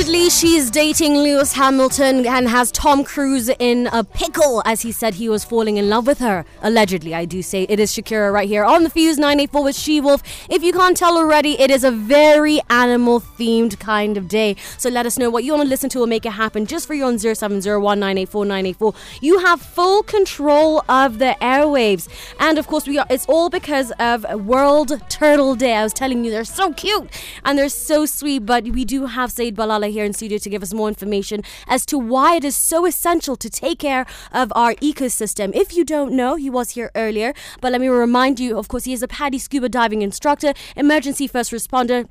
Allegedly, she's dating Lewis Hamilton and has Tom Cruise in a pickle as he said he was falling in love with her. Allegedly, I do say. It is Shakira right here on the Fuse 984 with She Wolf. If you can't tell already, it is a very animal themed kind of day. So let us know what you want to listen to or make it happen just for you on 0701984984. You have full control of the airwaves. And of course, we are, it's all because of World Turtle Day. I was telling you, they're so cute and they're so sweet, but we do have Saeed Balala here in studio to give us more information as to why it is so essential to take care of our ecosystem. If you don't know, he was here earlier, but let me remind you, of course, he is a PADI scuba diving instructor, emergency first responder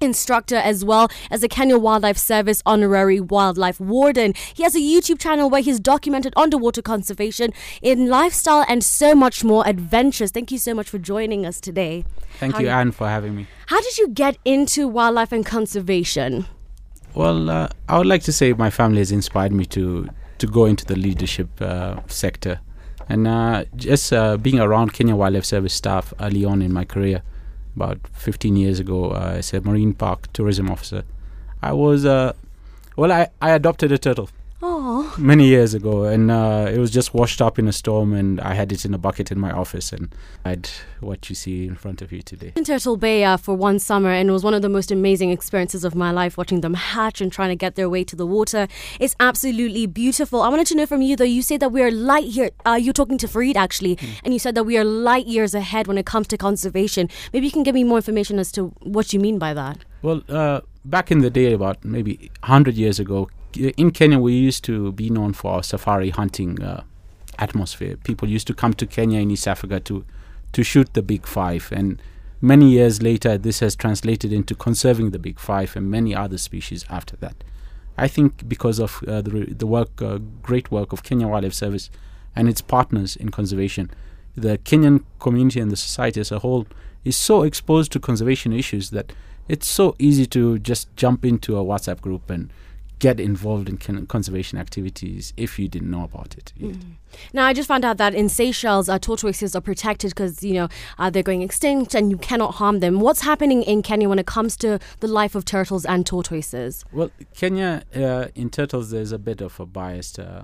instructor as well as a Kenya Wildlife Service honorary wildlife warden. He has a YouTube channel where he's documented underwater conservation in lifestyle and so much more adventures. Thank you so much for joining us today. Thank How you, Anne, for having me. How did you get into wildlife and conservation? Well, uh, I would like to say my family has inspired me to to go into the leadership uh, sector, and uh, just uh, being around Kenya Wildlife Service staff early on in my career, about 15 years ago, uh, as a marine park tourism officer, I was uh, well, I, I adopted a turtle Oh. Many years ago, and uh, it was just washed up in a storm, and I had it in a bucket in my office, and I had what you see in front of you today. In Turtle Bay uh, for one summer, and it was one of the most amazing experiences of my life watching them hatch and trying to get their way to the water. It's absolutely beautiful. I wanted to know from you, though, you say that we are light years, uh, you're talking to Farid actually, mm. and you said that we are light years ahead when it comes to conservation. Maybe you can give me more information as to what you mean by that. Well, uh, back in the day, about maybe 100 years ago, in Kenya, we used to be known for our safari hunting uh, atmosphere. People used to come to Kenya in East Africa to to shoot the big five, and many years later, this has translated into conserving the big five and many other species after that. I think because of uh, the the work, uh, great work of Kenya Wildlife Service and its partners in conservation, the Kenyan community and the society as a whole is so exposed to conservation issues that it's so easy to just jump into a WhatsApp group and get involved in conservation activities if you didn't know about it. Mm. Now, I just found out that in Seychelles, uh, tortoises are protected because you know uh, they're going extinct and you cannot harm them. What's happening in Kenya when it comes to the life of turtles and tortoises? Well, Kenya uh, in turtles, there's a bit of a biased uh,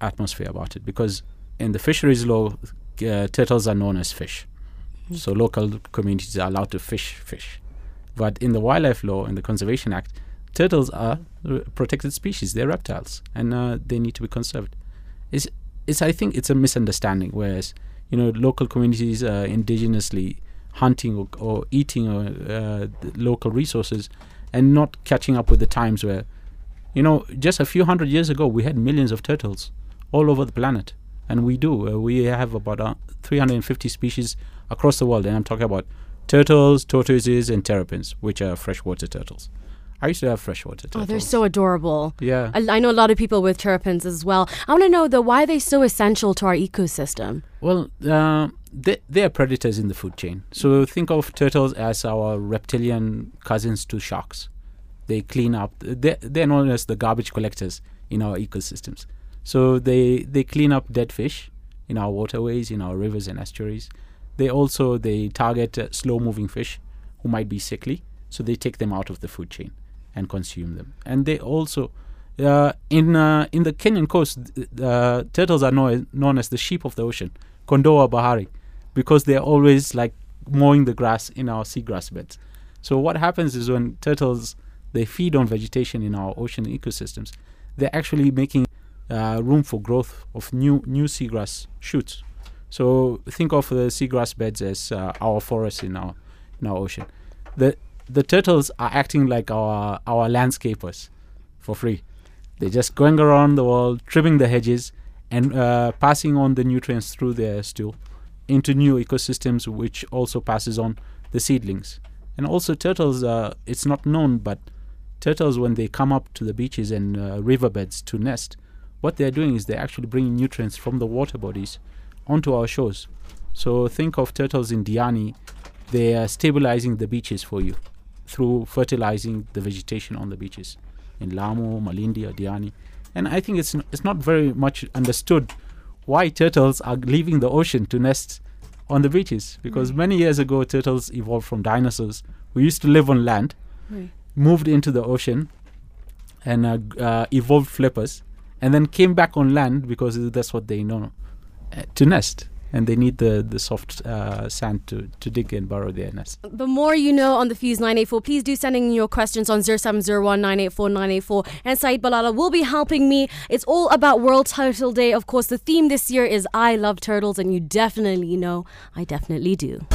atmosphere about it because in the fisheries law, uh, turtles are known as fish. Mm. So local communities are allowed to fish fish. But in the wildlife law, in the Conservation Act, turtles are protected species. They're reptiles, and uh, they need to be conserved. It's, it's I think it's a misunderstanding. Whereas you know local communities uh, indigenously hunting or, or eating uh, local resources, and not catching up with the times where, you know, just a few hundred years ago we had millions of turtles all over the planet, and we do. Uh, we have about uh, 350 species across the world, and I'm talking about turtles, tortoises, and terrapins, which are freshwater turtles. I used to have freshwater turtles. Oh, they're so adorable. Yeah. I, I know a lot of people with terrapins as well. I want to know, though, why are they so essential to our ecosystem? Well, uh, they, they are predators in the food chain. So think of turtles as our reptilian cousins to sharks. They clean up, they're, they're known as the garbage collectors in our ecosystems. So they, they clean up dead fish in our waterways, in our rivers and estuaries. They also they target uh, slow moving fish who might be sickly, so they take them out of the food chain and consume them. And they also, uh, in uh, in the Kenyan coast, uh, turtles are known, known as the sheep of the ocean, Kondoo Bahari, because they're always like mowing the grass in our seagrass beds. So what happens is when turtles they feed on vegetation in our ocean ecosystems, they're actually making uh, room for growth of new new seagrass shoots. So think of the seagrass beds as uh, our forests in our in our ocean. The the turtles are acting like our our landscapers for free. They're just going around the world, trimming the hedges, and uh, passing on the nutrients through their stool into new ecosystems, which also passes on the seedlings. And also, turtles, uh, it's not known, but turtles, when they come up to the beaches and uh, riverbeds to nest, what they're doing is they're actually bringing nutrients from the water bodies onto our shores. So, think of turtles in Diani, they are stabilizing the beaches for you through fertilizing the vegetation on the beaches in Lamu, Malindi, or Diani. And I think it's, n- it's not very much understood why turtles are leaving the ocean to nest on the beaches. Because right. many years ago, turtles evolved from dinosaurs who used to live on land, right. moved into the ocean, and uh, uh, evolved flippers, and then came back on land because that's what they know uh, to nest, and they need the the soft uh, sand to to dig and burrow their nest. The more you know on the Fuse 984, please do send in your questions on 0701 984 984. And Saeed Balala will be helping me. It's all about World Turtle Day. Of course, the theme this year is I love turtles, and you definitely know I definitely do.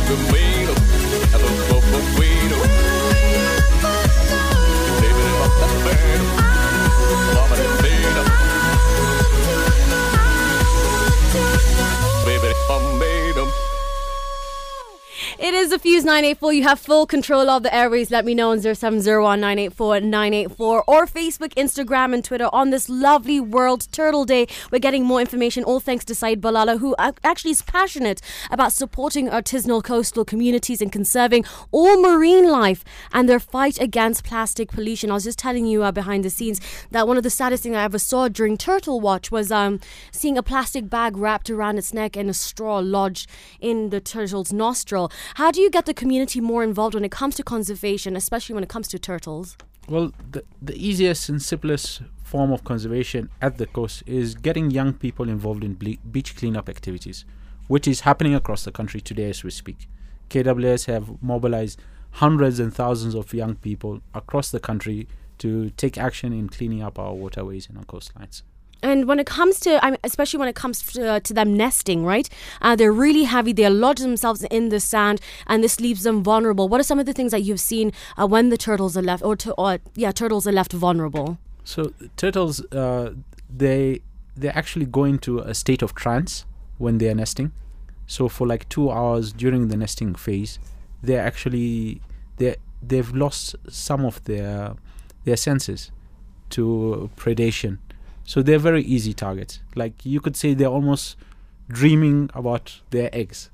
984. You have full control of the airways. Let me know on 0701 984 984 or Facebook, Instagram, and Twitter on this lovely World Turtle Day. We're getting more information, all thanks to Saeed Balala, who actually is passionate about supporting artisanal coastal communities and conserving all marine life and their fight against plastic pollution. I was just telling you uh, behind the scenes that one of the saddest things I ever saw during Turtle Watch was um, seeing a plastic bag wrapped around its neck and a straw lodged in the turtle's nostril. How do you get the community more involved when it comes to conservation, especially when it comes to turtles? Well, the, the easiest and simplest form of conservation at the coast is getting young people involved in ble- beach cleanup activities, which is happening across the country today as we speak. KWS have mobilized hundreds and thousands of young people across the country to take action in cleaning up our waterways and our coastlines. And when it comes to, I mean, especially when it comes to, uh, to them nesting, right? Uh, they're really heavy. They lodge themselves in the sand, and this leaves them vulnerable. What are some of the things that you've seen uh, when the turtles are left, or, to, or yeah, turtles are left vulnerable? So turtles, uh, they they actually go into a state of trance when they are nesting. So for like two hours during the nesting phase, they're actually they they've lost some of their their senses to predation. So they're very easy targets. Like you could say they're almost dreaming about their eggs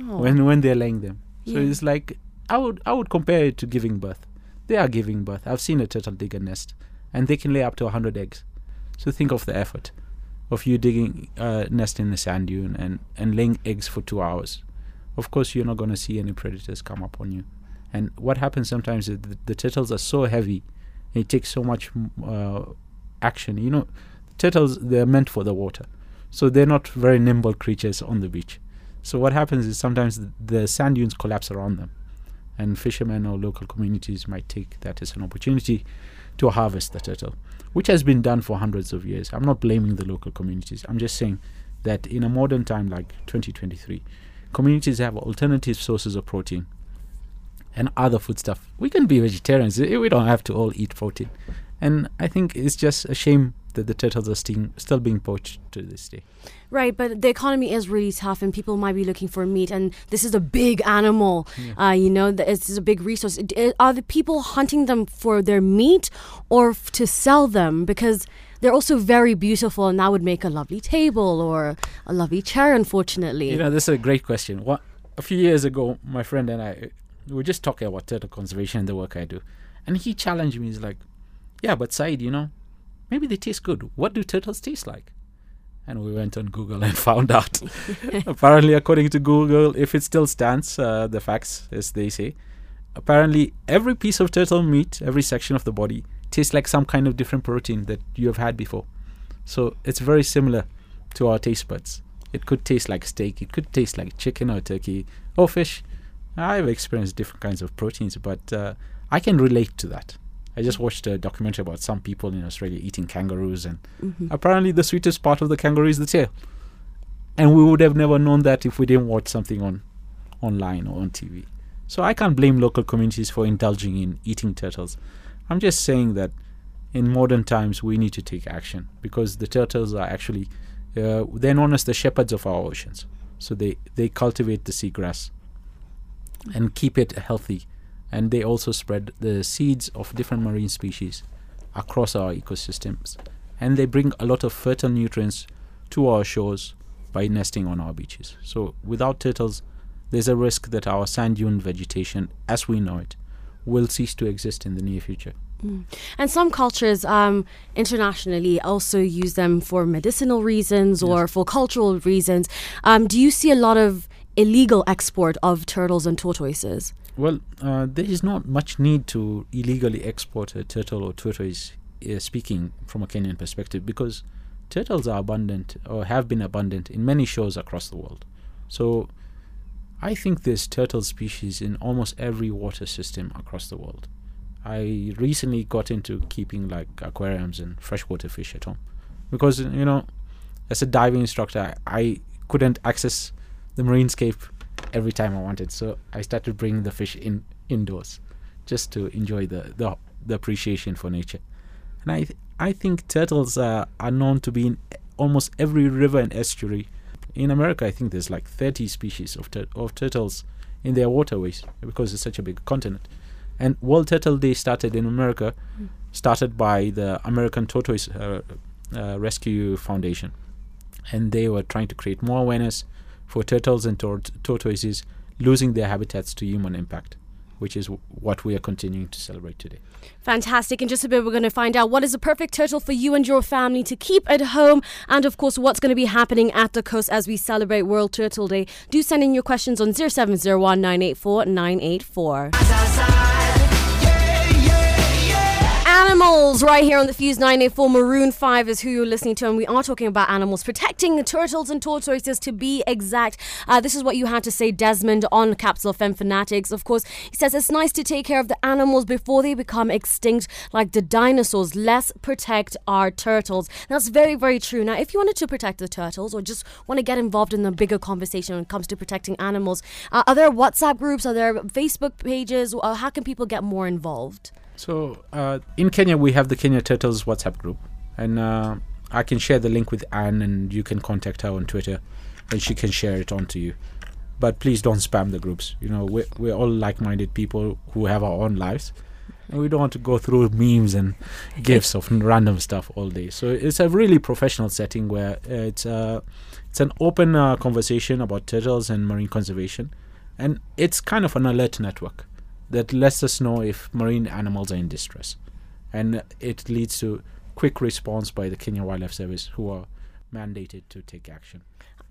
Oh. when when they're laying them. So Yeah. it's like I would I would compare it to giving birth. They are giving birth. I've seen a turtle dig a nest, and they can lay up to hundred eggs. So think of the effort of you digging a nest in the sand dune and and laying eggs for two hours. Of course, you're not going to see any predators come up on you. And what happens sometimes is the, the turtles are so heavy, it takes so much uh, action. You know, turtles they're meant for the water, so they're not very nimble creatures on the beach. So what happens is sometimes the, sand dunes collapse around them, and fishermen or local communities might take that as an opportunity to harvest the turtle, which has been done for hundreds of years. I'm not blaming the local communities. I'm just saying that in a modern time like 2023, communities have alternative sources of protein and other food stuff. We can be vegetarians. We don't have to all eat protein. And I think it's just a shame that the turtles are still, still being poached to this day. Right, but the economy is really tough, and people might be looking for meat, and this is a big animal. Uh, you know, this is a big resource. It- Are the people hunting them for their meat or f- to sell them? Because they're also very beautiful, and that would make a lovely table or a lovely chair. Unfortunately, You know, this is a great question. What a few years ago, my friend and I we were just talking about turtle conservation and the work I do, and he challenged me. He's like, "Yeah, but Saeed, you know, maybe they taste good. What do turtles taste like?" And we went on Google and found out. apparently, according to Google, if it still stands, uh, the facts as they say, apparently every piece of turtle meat, every section of the body, tastes like some kind of different protein that you have had before. So it's very similar to our taste buds. It could taste like steak, it could taste like chicken or turkey or fish. I've experienced different kinds of proteins, but uh, I can relate to that. I just watched a documentary about some people in Australia eating kangaroos, and apparently the sweetest part of the kangaroo is the tail. And we would have never known that if we didn't watch something on online or on TV. So I can't blame local communities for indulging in eating turtles. I'm just saying that in modern times we need to take action because the turtles are actually uh, they're known as the shepherds of our oceans. So they they cultivate the seagrass and keep it healthy, and they also spread the seeds of different marine species across our ecosystems, and they bring a lot of fertile nutrients to our shores by nesting on our beaches. So without turtles, there's a risk that our sand dune vegetation, as we know it, will cease to exist in the near future. And some cultures um, internationally also use them for medicinal reasons or for cultural reasons. Um, do you see a lot of illegal export of turtles and tortoises? Well, uh, there is not much need to illegally export a turtle or tortoise uh, speaking from a Kenyan perspective because turtles are abundant or have been abundant in many shores across the world. So I think there's turtle species in almost every water system across the world. I recently got into keeping like aquariums and freshwater fish at home because you know, as a diving instructor, I, couldn't access the marinescape every time I wanted, so I started bringing the fish in indoors just to enjoy the the, the appreciation for nature. And I th- I think turtles uh, are known to be in almost every river and estuary. In America, I think there's like 30 species of tur- of turtles in their waterways because it's such a big continent. And World Turtle Day started in America, started by the American Tortoise uh, uh, Rescue Foundation, and they were trying to create more awareness for turtles and tor- tortoises losing their habitats to human impact which is w- what we are continuing to celebrate today. Fantastic. In just a bit, we're going to find out what is the perfect turtle for you and your family to keep at home, and of course, what's going to be happening at the coast as we celebrate World Turtle Day. Do send in your questions on 0701 984 984. Animals, right here on the Fuse 984. Maroon 5 is who you're listening to, and we are talking about animals, protecting the turtles and tortoises to be exact. Uh, this is what you had to say, Desmond, on Capsule Fem Fanatics. Of course, he says it's nice to take care of the animals before they become extinct, like the dinosaurs. Let's protect our turtles. That's very, very true. Now, if you wanted to protect the turtles or just want to get involved in the bigger conversation when it comes to protecting animals, uh, are there WhatsApp groups? Are there Facebook pages? How can people get more involved? So uh, in Kenya, we have the Kenya Turtles WhatsApp group, and uh, I can share the link with Anne, and you can contact her on Twitter, and she can share it on to you. But please don't spam the groups. You know, we're, we're all like-minded people who have our own lives, and we don't want to go through memes and gifs of random stuff all day. So it's a really professional setting where uh, it's uh, it's an open uh, conversation about turtles and marine conservation, and it's kind of an alert network that lets us know if marine animals are in distress. And it leads to quick response by the Kenya Wildlife Service, who are mandated to take action.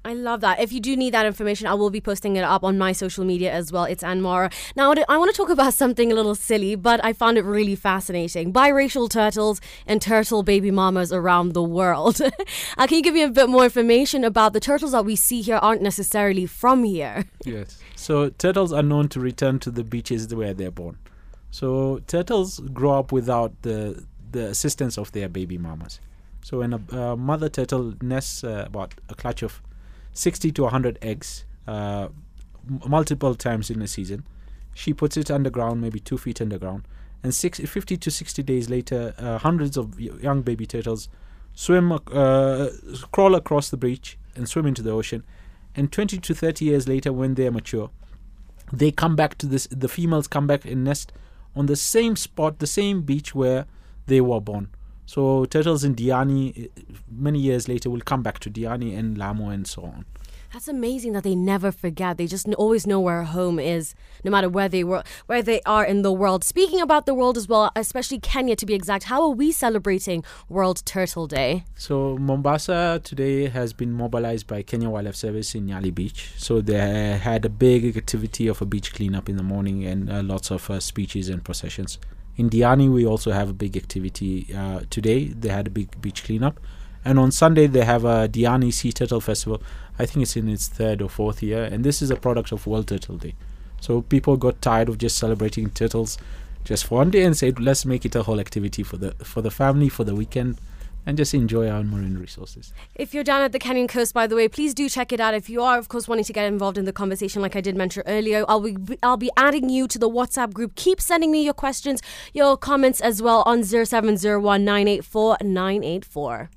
I love that. If you do need that information, I will be posting it up on my social media as well. It's Anmara. Now, I want to talk about something a little silly, but I found it really fascinating. Biracial turtles and turtle baby mamas around the world. uh, can you give me a bit more information about the turtles that we see here aren't necessarily from here? Yes. So turtles are known to return to the beaches where they're born. So turtles grow up without the the assistance of their baby mamas. So when a uh, mother turtle nests uh, about a clutch of 60 to 100 eggs uh, m- multiple times in a season, she puts it underground, maybe two feet underground, and six, 50 to 60 days later, uh, hundreds of young baby turtles swim, uh, crawl across the breach and swim into the ocean. And 20 to 30 years later, when they are mature, they come back to this. The females come back and nest on the same spot, the same beach where they were born. So turtles in Diani, uh, many years later, will come back to Diani and Lamu and so on. That's amazing that they never forget. They just always know where home is, no matter where they were, where they are in the world. Speaking about the world as well, especially Kenya to be exact, how are we celebrating World Turtle Day? So Mombasa today has been mobilized by Kenya Wildlife Service in Nyali Beach. So they had a big activity of a beach cleanup in the morning and uh, lots of uh, speeches and processions. In Diani, we also have a big activity uh, today. They had a big beach cleanup. And on Sunday, they have a Diani Sea Turtle Festival. I think it's in its third or fourth year. And this is a product of World Turtle Day. So people got tired of just celebrating turtles just for one day and said, let's make it a whole activity for the for the family, for the weekend, and just enjoy our marine resources. If you're down at the Kenyan coast, by the way, please do check it out. If you are, of course, wanting to get involved in the conversation, like I did mention earlier, I'll be I'll be adding you to the WhatsApp group. Keep sending me your questions, your comments as well on 0701 984 984.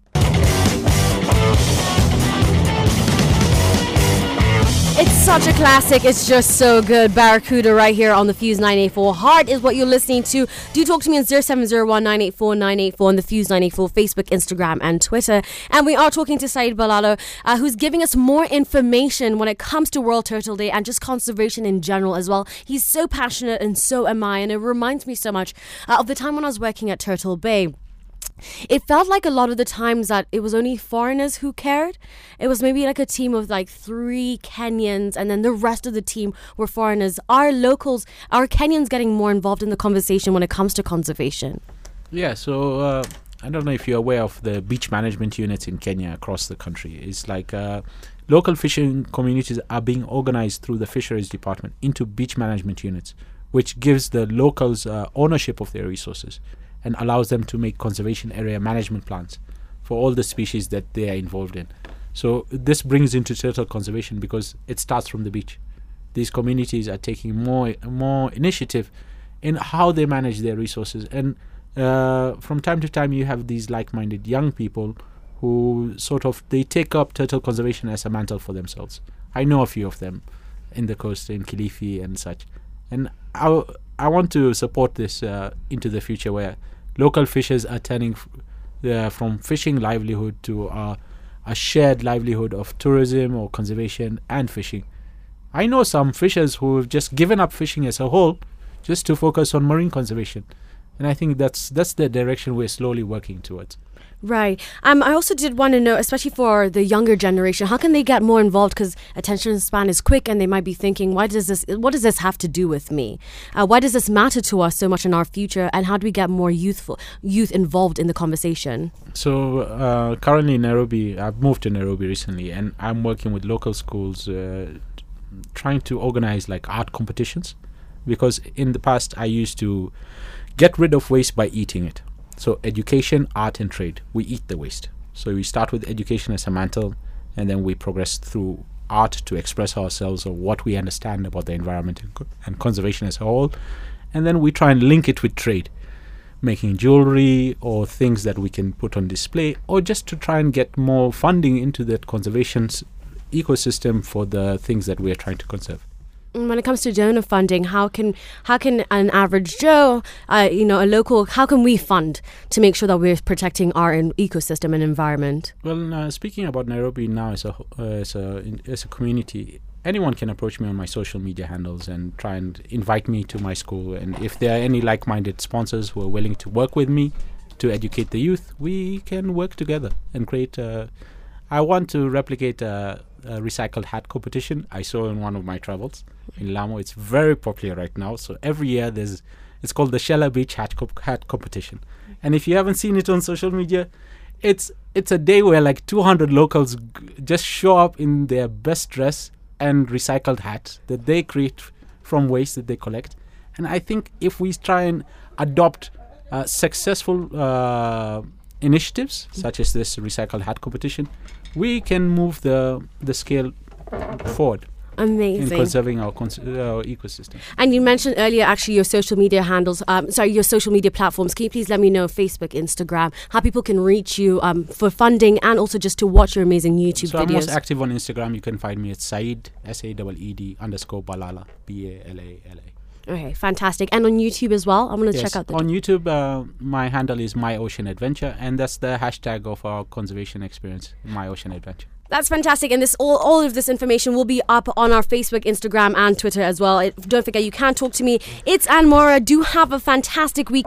It's such a classic. It's just so good. Barracuda right here on the Fuse 984. Heart is what you're listening to. Do talk to me on 0701 984 984 on the Fuse 984 Facebook, Instagram, and Twitter. And we are talking to Saeed Balala, uh, who's giving us more information when it comes to World Turtle Day and just conservation in general as well. He's so passionate, and so am I. And it reminds me so much uh, of the time when I was working at Turtle Bay it felt like a lot of the times that it was only foreigners who cared. It was maybe like a team of like three Kenyans, and then the rest of the team were foreigners. Our locals, our Kenyans getting more involved in the conversation when it comes to conservation. Yeah, so uh, I don't know if you're aware of the beach management units in Kenya across the country. It's like uh, local fishing communities are being organized through the fisheries department into beach management units, which gives the locals uh, ownership of their resources and allows them to make conservation area management plans for all the species that they are involved in. So this brings into turtle conservation because it starts from the beach. These communities are taking more more initiative in how they manage their resources and uh, from time to time you have these like-minded young people who sort of they take up turtle conservation as a mantle for themselves. I know a few of them in the coast in Kilifi and such, and I I want to support this uh, into the future where local fishers are turning f- uh, from fishing livelihood to a shared livelihood of tourism or conservation and fishing. I know some fishers who have just given up fishing as a whole just to focus on marine conservation. And I think that's that's the direction we're slowly working towards. Right. Um, I also did want to know, especially for the younger generation, how can they get more involved? Because attention span is quick, and they might be thinking, "Why does this? What does this have to do with me? Uh, why does this matter to us so much in our future? And how do we get more youthful youth involved in the conversation?" So uh, currently in Nairobi, I've moved to Nairobi recently, and I'm working with local schools, uh, trying to organize like art competitions, because in the past I used to get rid of waste by eating it. So education, art, and trade. We eat the waste. So we start with education as a mantle, and then we progress through art to express ourselves or what we understand about the environment and, co- and conservation as a whole, and then we try and link it with trade, making jewelry or things that we can put on display, or just to try and get more funding into that conservation ecosystem for the things that we are trying to conserve. When it comes to donor funding, how can how can an average Joe, uh, you know, a local, how can we fund to make sure that we're protecting our ecosystem and environment? Well, uh, speaking about Nairobi now as a uh, as a as a community, anyone can approach me on my social media handles and try and invite me to my school. And if there are any like-minded sponsors who are willing to work with me to educate the youth, we can work together and create. A, I want to replicate a, a recycled hat competition I saw in one of my travels in Lamu. It's very popular right now. So every year there's it's called the Shela Beach hat, hat competition. And if you haven't seen it on social media, it's it's a day where like 200 locals g- just show up in their best dress and recycled hat that they create from waste that they collect. And I think if we try and adopt uh, successful uh, initiatives such as this recycled hat competition, we can move the the scale forward in conserving our, cons- our ecosystem. And you mentioned earlier actually your social media handles, um, sorry, your social media platforms. Can you please let me know Facebook, Instagram, how people can reach you um, for funding and also just to watch your amazing YouTube so I'm most active on Instagram. You can find me at Saeed S A E D underscore Balala B A L A L A. okay, fantastic. And on YouTube as well. I'm going to Yes, check out the. on YouTube. Uh, my handle is My Ocean Adventure, and that's the hashtag of our conservation experience, My Ocean Adventure. That's fantastic, and this all, all of this information will be up on our Facebook, Instagram, and Twitter as well. It, don't forget, you can talk to me. It's Anne Mora. Do have a fantastic week.